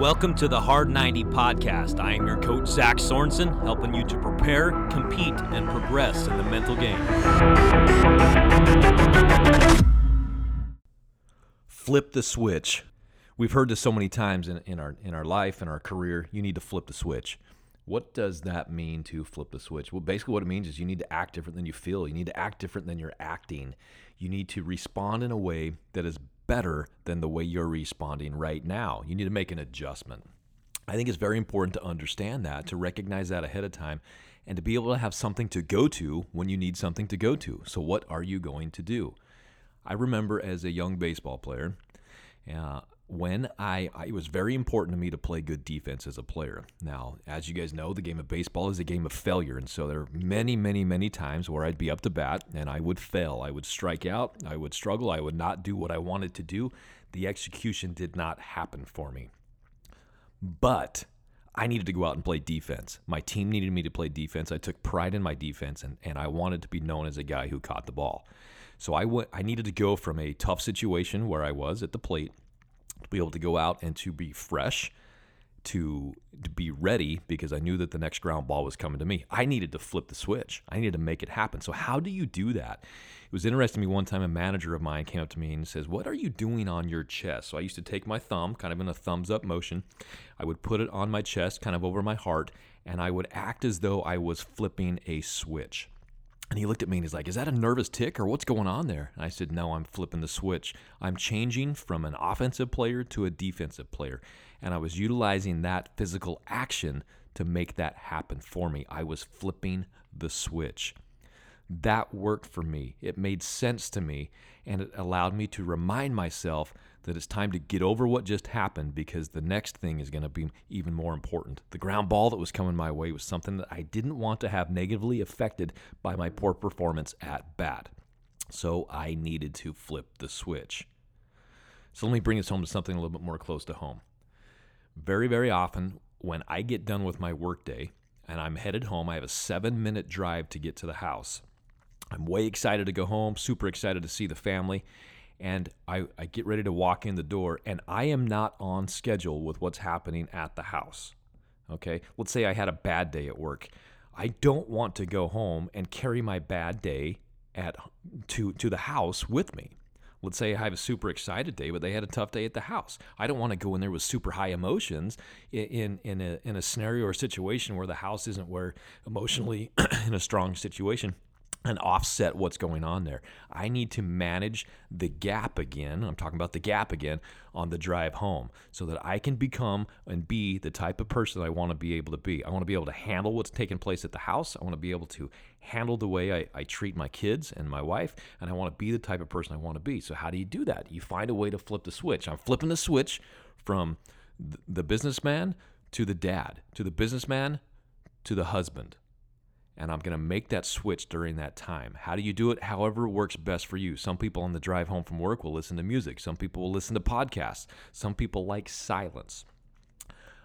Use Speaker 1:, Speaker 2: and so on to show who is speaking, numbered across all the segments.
Speaker 1: Welcome to the Hard 90 podcast. I am your coach, Zach Sorensen, helping you to prepare, compete, and progress in the mental game. Flip the switch. We've heard this so many times in, in our in our life, in our career. You need to flip the switch. What does that mean to flip the switch? Well, basically, what it means is you need to act different than you feel. You need to act different than you're acting. You need to respond in a way that is better than the way you're responding right now. You need to make an adjustment. I think it's very important to understand that, to recognize that ahead of time, and to be able to have something to go to when you need something to go to. So, what are you going to do? I remember as a young baseball player, uh, when I, I, it was very important to me to play good defense as a player. Now, as you guys know, the game of baseball is a game of failure, and so there are many, many, many times where I'd be up to bat and I would fail. I would strike out. I would struggle. I would not do what I wanted to do. The execution did not happen for me. But I needed to go out and play defense. My team needed me to play defense. I took pride in my defense, and, and I wanted to be known as a guy who caught the ball. So I, needed to go from a tough situation where I was at the plate be able to go out and to be fresh, to, to be ready because I knew that the next ground ball was coming to me. I needed to flip the switch. I needed to make it happen. So how do you do that? It was interesting to me one time a manager of mine came up to me and says, "What are you doing on your chest?" So I used to take my thumb, kind of in a thumbs up motion. I would put it on my chest, kind of over my heart, and I would act as though I was flipping a switch. And he looked at me and he's like, Is that a nervous tic or what's going on there? And I said, No, I'm flipping the switch. I'm changing from an offensive player to a defensive player. And I was utilizing that physical action to make that happen for me. I was flipping the switch. That worked for me. It made sense to me. And it allowed me to remind myself that it's time to get over what just happened because the next thing is going to be even more important. The ground ball that was coming my way was something that I didn't want to have negatively affected by my poor performance at bat. So I needed to flip the switch. So let me bring this home to something a little bit more close to home. Very, very often when I get done with my workday and I'm headed home, I have a seven minute drive to get to the house. I'm way excited to go home, super excited to see the family and I, I get ready to walk in the door, and I am not on schedule with what's happening at the house. Okay, let's say I had a bad day at work. I don't want to go home and carry my bad day at to to the house with me. Let's say I have a super excited day, but they had a tough day at the house. I don't want to go in there with super high emotions in in a in a scenario or situation where the house isn't where emotionally in a strong situation and offset what's going on there. I need to manage the gap again. I'm talking about the gap again on the drive home so that I can become and be the type of person I want to be able to be. I want to be able to handle what's taking place at the house. I want to be able to handle the way I, I treat my kids and my wife, and I want to be the type of person I want to be. So, how do you do that? You find a way to flip the switch. I'm flipping the switch from the businessman to the dad, to the businessman to the husband and I'm going to make that switch during that time. How do you do it? However, works best for you. Some people on the drive home from work will listen to music, some people will listen to podcasts, some people like silence.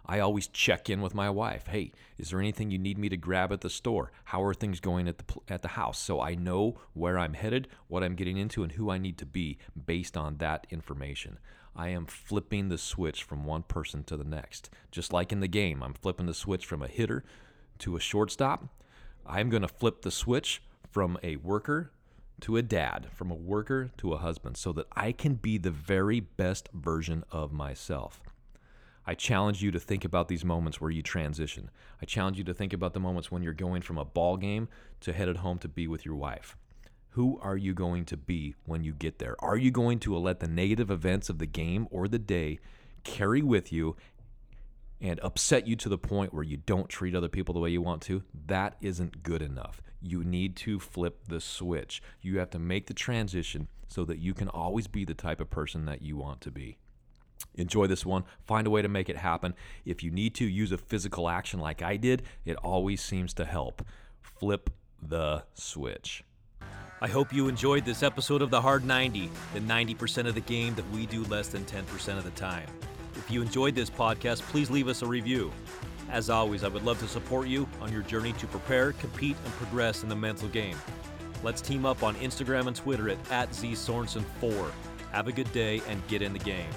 Speaker 1: I always check in with my wife. Hey, is there anything you need me to grab at the store? How are things going at the at the house? So I know where I'm headed, what I'm getting into, and who I need to be based on that information. I am flipping the switch from one person to the next. Just like in the game, I'm flipping the switch from a hitter to a shortstop. I'm going to flip the switch from a worker to a dad, from a worker to a husband, so that I can be the very best version of myself. I challenge you to think about these moments where you transition. I challenge you to think about the moments when you're going from a ball game to headed home to be with your wife. Who are you going to be when you get there? Are you going to let the negative events of the game or the day carry with you and upset you to the point where you don't treat other people the way you want to, that isn't good enough. You need to flip the switch. You have to make the transition so that you can always be the type of person that you want to be. Enjoy this one. Find a way to make it happen. If you need to use a physical action like I did, it always seems to help. Flip the switch. I hope you enjoyed this episode of The Hard 90, the 90% of the game that we do less than 10% of the time. If you enjoyed this podcast, please leave us a review. As always, I would love to support you on your journey to prepare, compete, and progress in the mental game. Let's team up on Instagram and Twitter at, at ZSorensen4. Have a good day and get in the game.